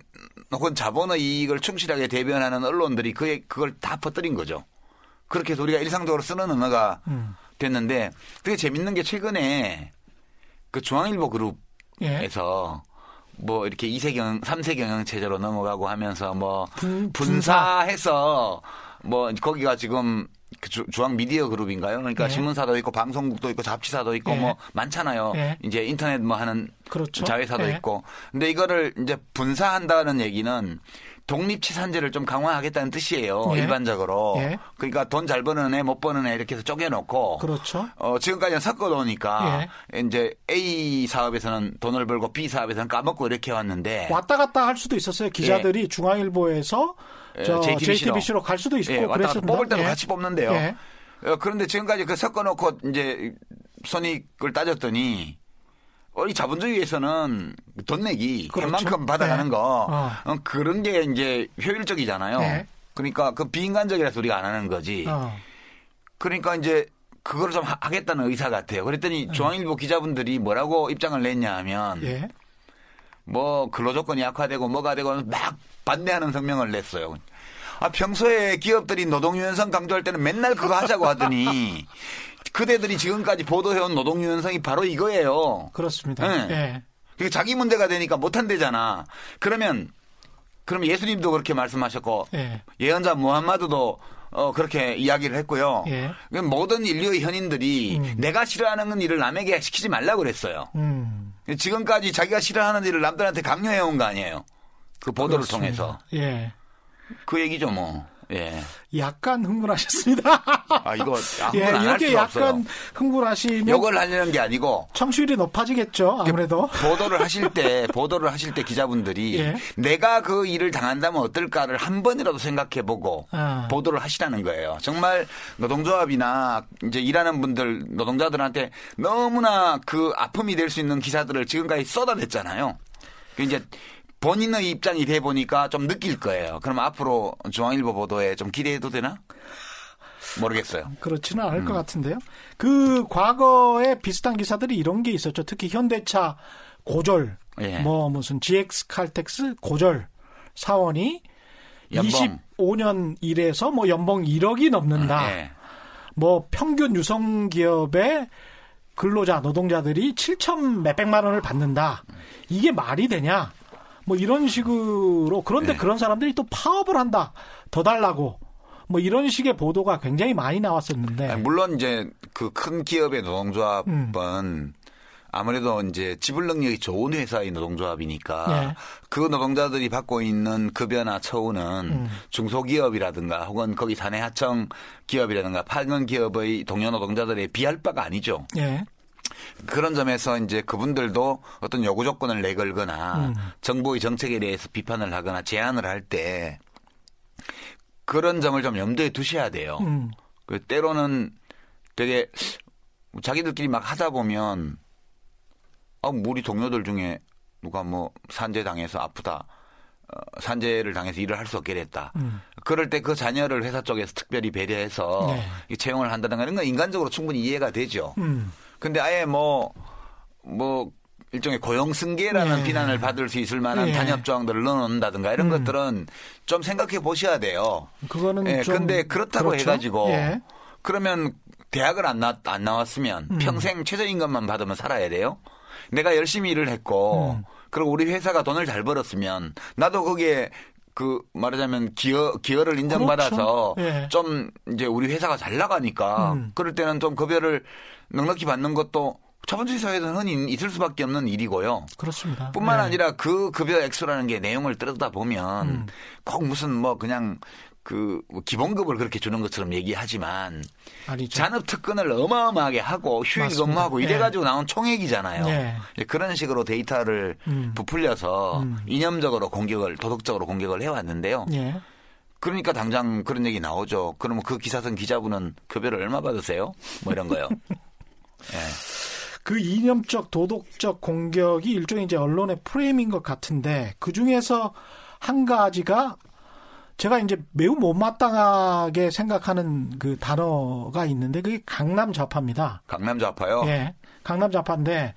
혹은 자본의 이익을 충실하게 대변하는 언론들이 그에 그걸 다 퍼뜨린 거죠. 그렇게 해서 우리가 일상적으로 쓰는 언어가 음. 됐는데 되게 재밌는 게 최근에 그 중앙일보 그룹에서 예. 뭐 이렇게 2세 경영, 3세 경영 체제로 넘어가고 하면서 뭐 분, 분사해서 뭐 거기가 지금 그 주, 중 미디어 그룹인가요? 그러니까 예. 신문사도 있고 방송국도 있고 잡지사도 있고 예. 뭐 많잖아요. 예. 이제 인터넷 뭐 하는 그렇죠. 자회사도 예. 있고. 근데 이거를 이제 분사한다는 얘기는 독립치산제를 좀 강화하겠다는 뜻이에요. 예. 일반적으로. 예. 그러니까 돈 잘 버는 애, 못 버는 애 이렇게 해서 쪼개놓고. 그렇죠. 어, 지금까지는 섞어 놓으니까 예. 이제 A 사업에서는 돈을 벌고 B 사업에서는 까먹고 이렇게 왔는데. 왔다 갔다 할 수도 있었어요. 기자들이 예. 중앙일보에서 예, 저 JTBC로. JTBC로 갈 수도 있고. 예, 왔다 갔다 뽑을 때도 같이 뽑는데요. 어, 그런데 지금까지 그 섞어 놓고 이제 손익을 따졌더니 우리 자본주의에서는 돈 내기 그렇죠. 만큼 받아가는 네. 거 어. 어. 그런 게 이제 효율적이잖아요. 네. 그러니까 그 비인간적이라서 우리가 안 하는 거지. 어. 그러니까 이제 그걸 좀 하겠다는 의사 같아요. 그랬더니 네. 중앙일보 기자분들이 뭐라고 입장을 냈냐 하면 예. 뭐 근로조건이 약화되고 뭐가 되고 막 반대하는 성명을 냈어요. 아, 평소에 기업들이 노동유연성 강조할 때는 맨날 그거 하자고 하더니 [laughs] 그대들이 지금까지 보도해온 노동유연성이 바로 이거예요. 그렇습니다. 네. 네. 그게 자기 문제가 되니까 못한대잖아. 그러면 그럼 예수님도 그렇게 말씀하셨고 네. 예언자 무함마드도 어, 그렇게 이야기를 했고요. 예. 모든 인류의 현인들이 음. 내가 싫어하는 일을 남에게 시키지 말라고 그랬어요. 음. 지금까지 자기가 싫어하는 일을 남들한테 강요해 온 거 아니에요. 그 보도를 그렇습니다. 통해서. 예. 그 얘기죠, 뭐. 예. 약간 흥분하셨습니다. 아, 이거 [laughs] 예, 이렇게 약간 없어요. 흥분하시면 욕을 하려는 게 아니고 청취율이 높아지겠죠. 아무래도 보도를 하실 때 [laughs] 보도를 하실 때 기자분들이 예. 내가 그 일을 당한다면 어떨까를 한 번이라도 생각해보고 아. 보도를 하시라는 거예요. 정말 노동조합이나 이제 일하는 분들 노동자들한테 너무나 그 아픔이 될 수 있는 기사들을 지금까지 쏟아냈잖아요. 그 이제 본인의 입장이 돼 보니까 좀 느낄 거예요. 그럼 앞으로 중앙일보 보도에 좀 기대해도 되나? 모르겠어요. 그렇지는 않을 음. 것 같은데요. 그 과거에 비슷한 기사들이 이런 게 있었죠. 특히 현대차 고졸, 예. 뭐 무슨 GX 칼텍스 고졸 사원이 연봉. 25년 일해서 뭐 연봉 1억이 넘는다. 예. 뭐 평균 유성 기업의 근로자 노동자들이 7천 몇백만 원을 받는다. 이게 말이 되냐? 뭐 이런 식으로 그런데 네. 그런 사람들이 또 파업을 한다. 더 달라고. 뭐 이런 식의 보도가 굉장히 많이 나왔었는데 아니, 물론 이제 그 큰 기업의 노동조합은 음. 아무래도 이제 지불 능력이 좋은 회사의 노동조합이니까 네. 그 노동자들이 받고 있는 급여나 처우는 음. 중소기업이라든가 혹은 거기 사내 하청 기업이라든가 파견 기업의 동료 노동자들에 비할 바가 아니죠. 네. 그런 점에서 이제 그분들도 어떤 요구 조건을 내걸거나 음. 정부의 정책에 대해서 비판을 하거나 제안을 할 때 그런 점을 좀 염두에 두셔야 돼요. 음. 그 때로는 되게 자기들끼리 막 하다 보면 아, 우리 동료들 중에 누가 뭐 산재 당해서 아프다. 어, 산재를 당해서 일을 할 수 없게 됐다. 음. 그럴 때 그 자녀를 회사 쪽에서 특별히 배려해서 네. 채용을 한다든가 이런 건 인간적으로 충분히 이해가 되죠. 음. 근데 아예 뭐, 뭐, 일종의 고용 승계라는 네. 비난을 받을 수 있을 만한 네. 단협 조항들을 넣어놓는다든가 이런 음. 것들은 좀 생각해 보셔야 돼요. 그거는 예, 근데 그렇다고 그렇죠? 해가지고 예. 그러면 대학을 안, 나, 안 나왔으면 음. 평생 최저임금만 받으면 살아야 돼요. 내가 열심히 일을 했고 음. 그리고 우리 회사가 돈을 잘 벌었으면 나도 거기에 그 말하자면 기여 기여를 인정받아서 그렇죠. 예. 좀 이제 우리 회사가 잘 나가니까 음. 그럴 때는 좀 급여를 넉넉히 받는 것도 자본주의 사회에서는 흔히 있을 수밖에 없는 일이고요. 그렇습니다. 뿐만 네. 아니라 그 급여 액수라는 게 내용을 들여다 보면 음. 꼭 무슨 뭐 그냥 그 기본급을 그렇게 주는 것처럼 얘기하지만 아니죠. 잔업 특권을 어마어마하게 하고 휴일 근무하고 네. 이래 가지고 나온 총액이잖아요. 네. 그런 식으로 데이터를 음. 부풀려서 음. 이념적으로 공격을 도덕적으로 공격을 해 왔는데요. 네. 그러니까 당장 그런 얘기 나오죠. 그러면 그 기사 쓴 기자분은 급여를 얼마 받으세요? 뭐 이런 거요. [laughs] 네. 그 이념적 도덕적 공격이 일종의 이제 언론의 프레임인 것 같은데 그 중에서 한 가지가 제가 이제 매우 못마땅하게 생각하는 그 단어가 있는데 그게 강남 좌파입니다. 강남 좌파요? 예. 강남 좌파인데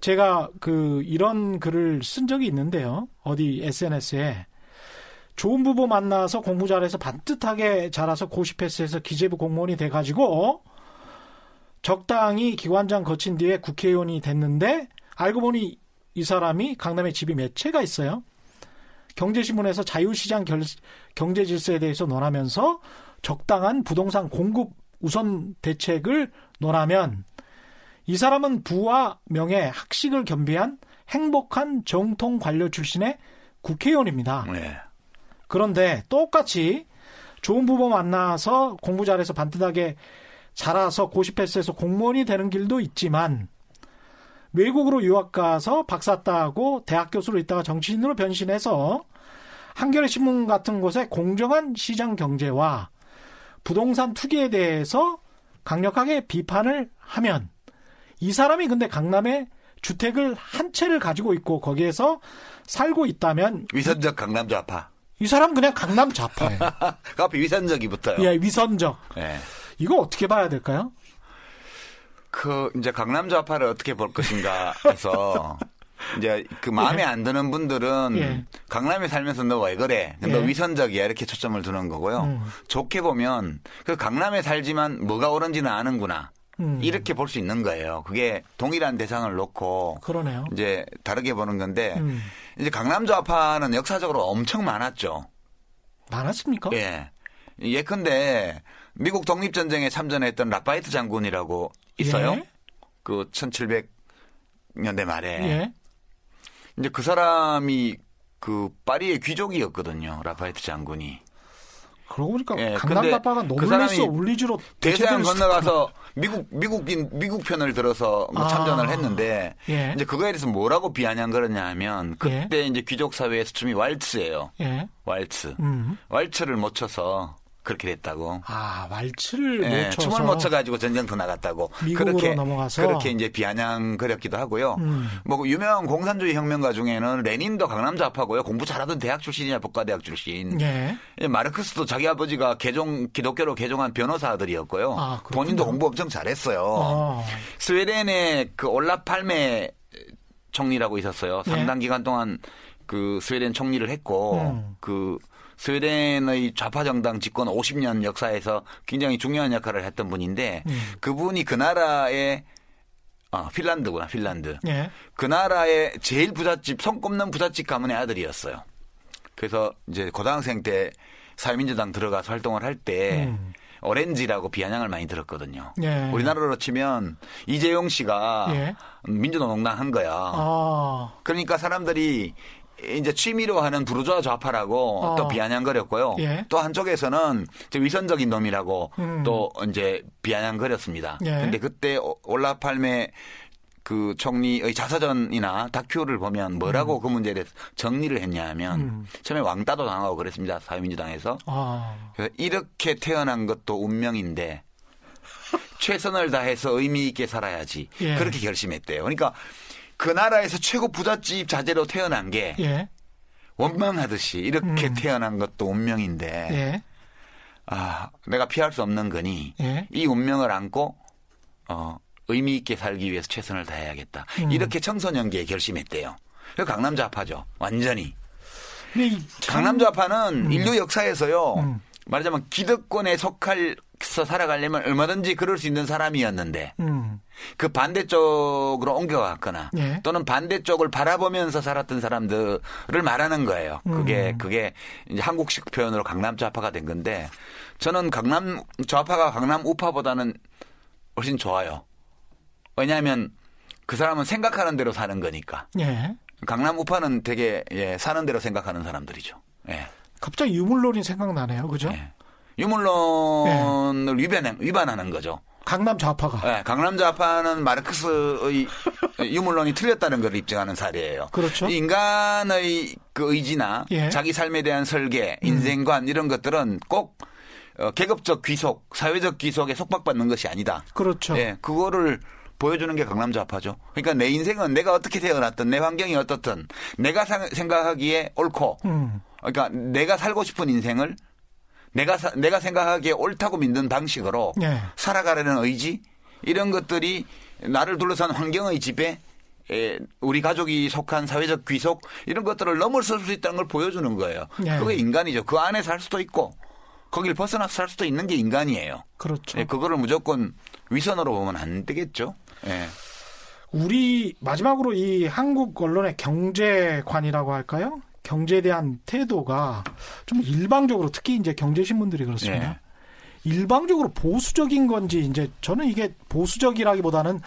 제가 그 이런 글을 쓴 적이 있는데요. 어디 SNS에 좋은 부부 만나서 공부 잘해서 반듯하게 자라서 고시 패스해서 기재부 공무원이 돼가지고 적당히 기관장 거친 뒤에 국회의원이 됐는데 알고 보니 이 사람이 강남에 집이 몇 채가 있어요. 경제신문에서 자유시장 결, 경제 질서에 대해서 논하면서 적당한 부동산 공급 우선 대책을 논하면 이 사람은 부와 명예, 학식을 겸비한 행복한 정통 관료 출신의 국회의원입니다. 네. 그런데 똑같이 좋은 부모 만나서 공부 잘해서 반듯하게 자라서 고시패스에서 공무원이 되는 길도 있지만 외국으로 유학 가서 박사 따고 대학 교수로 있다가 정치인으로 변신해서 한겨레 신문 같은 곳에 공정한 시장 경제와 부동산 투기에 대해서 강력하게 비판을 하면 이 사람이 근데 강남에 주택을 한 채를 가지고 있고 거기에서 살고 있다면 위선적 강남 좌파. 이 사람 그냥 강남 좌파예요. [laughs] 그 앞에 위선적이 붙어요. 예, 위선적. 예. 이거 어떻게 봐야 될까요? 그 이제 강남 좌파를 어떻게 볼 것인가 해서 [laughs] 이제 그 마음에 예. 안 드는 분들은 예. 강남에 살면서 너 왜 그래? 너 예. 위선적이야 이렇게 초점을 두는 거고요. 음. 좋게 보면 그 강남에 살지만 뭐가 옳은지는 아는구나. 음. 이렇게 볼 수 있는 거예요. 그게 동일한 대상을 놓고 그러네요. 이제 다르게 보는 건데 음. 이제 강남 좌파는 역사적으로 엄청 많았죠. 많았습니까? 예. 예컨대 미국 독립전쟁에 참전했던 라파예트 장군이라고 있어요. 예? 그 1700년대 말에. 예? 이제 그 사람이 그 파리의 귀족이었거든요. 라파예트 장군이. 그러고 보니까 예, 강남 좌파가 노블레스 오블리주로 대서양 건너가서 미국 미국인 미국 편을 들어서 뭐 아, 참전을 했는데 예. 이제 그거에 대해서 뭐라고 비아냥거렸냐면 그때 예. 이제 귀족 사회에서 춤이 왈츠예요. 예. 왈츠. 음. 왈츠를 못 춰서 그렇게 됐다고. 아 말치를 네, 못 쳐서 춤을 못 쳐가지고 전쟁터 나갔다고. 그렇게 넘어가서 그렇게 이제 비아냥거렸기도 하고요. 음. 뭐 유명한 공산주의 혁명가 중에는 레닌도 강남 좌파고요. 공부 잘하던 대학 출신이야 법과대학 출신. 예. 마르크스도 자기 아버지가 개종 기독교로 개종한 변호사 아들이었고요. 아, 본인도 공부 엄청 잘했어요. 아. 스웨덴의 그 올라 팔메 총리라고 있었어요. 상당 예. 기간 동안 그 스웨덴 총리를 했고 음. 그 스웨덴의 좌파 정당 집권 50년 역사에서 굉장히 중요한 역할을 했던 분인데 음. 그분이 그 나라의 아, 핀란드구나, 핀란드. 예. 그 나라의 제일 부잣집, 손 꼽는 부잣집 가문의 아들이었어요. 그래서 이제 고등학생 때 사회민주당 들어가서 활동을 할때 음. 오렌지라고 비아냥을 많이 들었거든요. 예. 우리나라로 치면 이재용 씨가 예. 민주노동당 한 거야. 아. 그러니까 사람들이 이제 취미로 하는 부르주아 좌파라고 어. 또 비아냥거렸고요. 예. 또 한쪽에서는 위선적인 놈이라고 음. 또 이제 비아냥거렸습니다. 예. 근데 그때 올라 팔메 그 총리의 자서전이나 다큐를 보면 뭐라고 음. 그 문제에 대해서 정리를 했냐면 음. 처음에 왕따도 당하고 그랬습니다. 사회민주당에서. 아. 그래서 이렇게 태어난 것도 운명인데 최선을 다해서 의미 있게 살아야지. 예. 그렇게 결심했대요. 그러니까 그 나라에서 최고 부잣집 자제로 태어난 게 예. 원망하듯이 이렇게 음. 태어난 것도 운명인데 예. 아 내가 피할 수 없는 거니 예. 이 운명을 안고 어 의미 있게 살기 위해서 최선을 다해야겠다 음. 이렇게 청소년기에 결심했대요. 그 강남 좌파죠 완전히. 강남 좌파는 음. 인류 역사에서요 음. 말하자면 기득권에 속할 서 살아가려면 얼마든지 그럴 수 있는 사람이었는데 음. 그 반대쪽으로 옮겨갔거나 예. 또는 반대쪽을 바라보면서 살았던 사람들을 말하는 거예요. 그게 음. 그게 이제 한국식 표현으로 강남 좌파가 된 건데 저는 강남 좌파가 강남 우파보다는 훨씬 좋아요. 왜냐하면 그 사람은 생각하는 대로 사는 거니까. 예. 강남 우파는 되게 예, 사는 대로 생각하는 사람들이죠. 예. 갑자기 유물론이 생각나네요. 그죠? 예. 유물론을 네. 위반, 위반하는 거죠. 강남 좌파가. 네, 강남 좌파는 마르크스의 [laughs] 유물론이 틀렸다는 걸 입증하는 사례예요. 그렇죠. 인간의 그 의지나 예. 자기 삶에 대한 설계, 음. 인생관 음. 이런 것들은 꼭 어, 계급적 귀속, 사회적 귀속에 속박받는 것이 아니다. 그렇죠. 예, 그거를 보여주는 게 강남 좌파죠. 그러니까 내 인생은 내가 어떻게 태어났든 내 환경이 어떻든 내가 생각하기에 옳고, 음. 그러니까 내가 살고 싶은 인생을 내가 사, 내가 생각하기에 옳다고 믿는 방식으로 네. 살아가려는 의지 이런 것들이 나를 둘러싼 환경의 지배 에, 우리 가족이 속한 사회적 귀속 이런 것들을 넘어설 수 있다는 걸 보여주는 거예요. 네. 그게 인간이죠. 그 안에 살 수도 있고 거길 벗어나서 살 수도 있는 게 인간이에요. 그렇죠. 예, 그거를 무조건 위선으로 보면 안 되겠죠. 예. 우리 마지막으로 이 한국 언론의 경제관이라고 할까요? 경제에 대한 태도가 좀 일방적으로 특히 이제 경제신문들이 그렇습니다. 네. 일방적으로 보수적인 건지 이제 저는 이게 보수적이라기보다는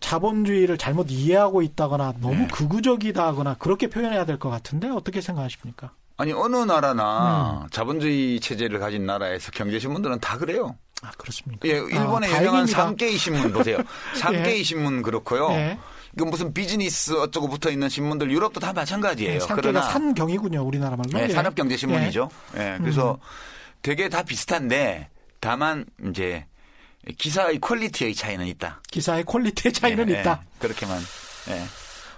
자본주의를 잘못 이해하고 있다거나 너무 네. 극우적이다거나 그렇게 표현해야 될 것 같은데 어떻게 생각하십니까? 아니 어느 나라나 음. 자본주의 체제를 가진 나라에서 경제신문들은 다 그래요. 아 그렇습니까? 예, 일본의 아, 유명한 삼케이 신문 보세요. [laughs] 삼케이 예. 신문 그렇고요. 예. 그 무슨 비즈니스 어쩌고 붙어 있는 신문들 유럽도 다 마찬가지예요. 네, 그러나 산경이군요, 우리나라 말로. 네, 예. 산업경제 신문이죠. 예. 네, 그래서 음. 되게 다 비슷한데 다만 이제 기사의 퀄리티의 차이는 있다. 기사의 퀄리티의 차이는 네, 있다. 그렇게만.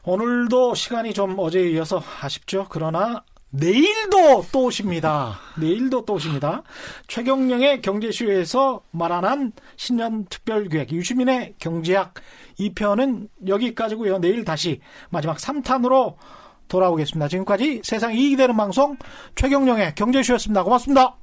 오늘도 시간이 좀 어제에 이어서 아쉽죠. 그러나 내일도 또 오십니다. 내일도 또 오십니다. 최경령의 경제쇼에서 말하는 신년 특별기획 유시민의 경제학 2편은 여기까지고요. 내일 다시 마지막 3탄으로 돌아오겠습니다. 지금까지 세상 이익이 되는 방송 최경령의 경제쇼였습니다. 고맙습니다.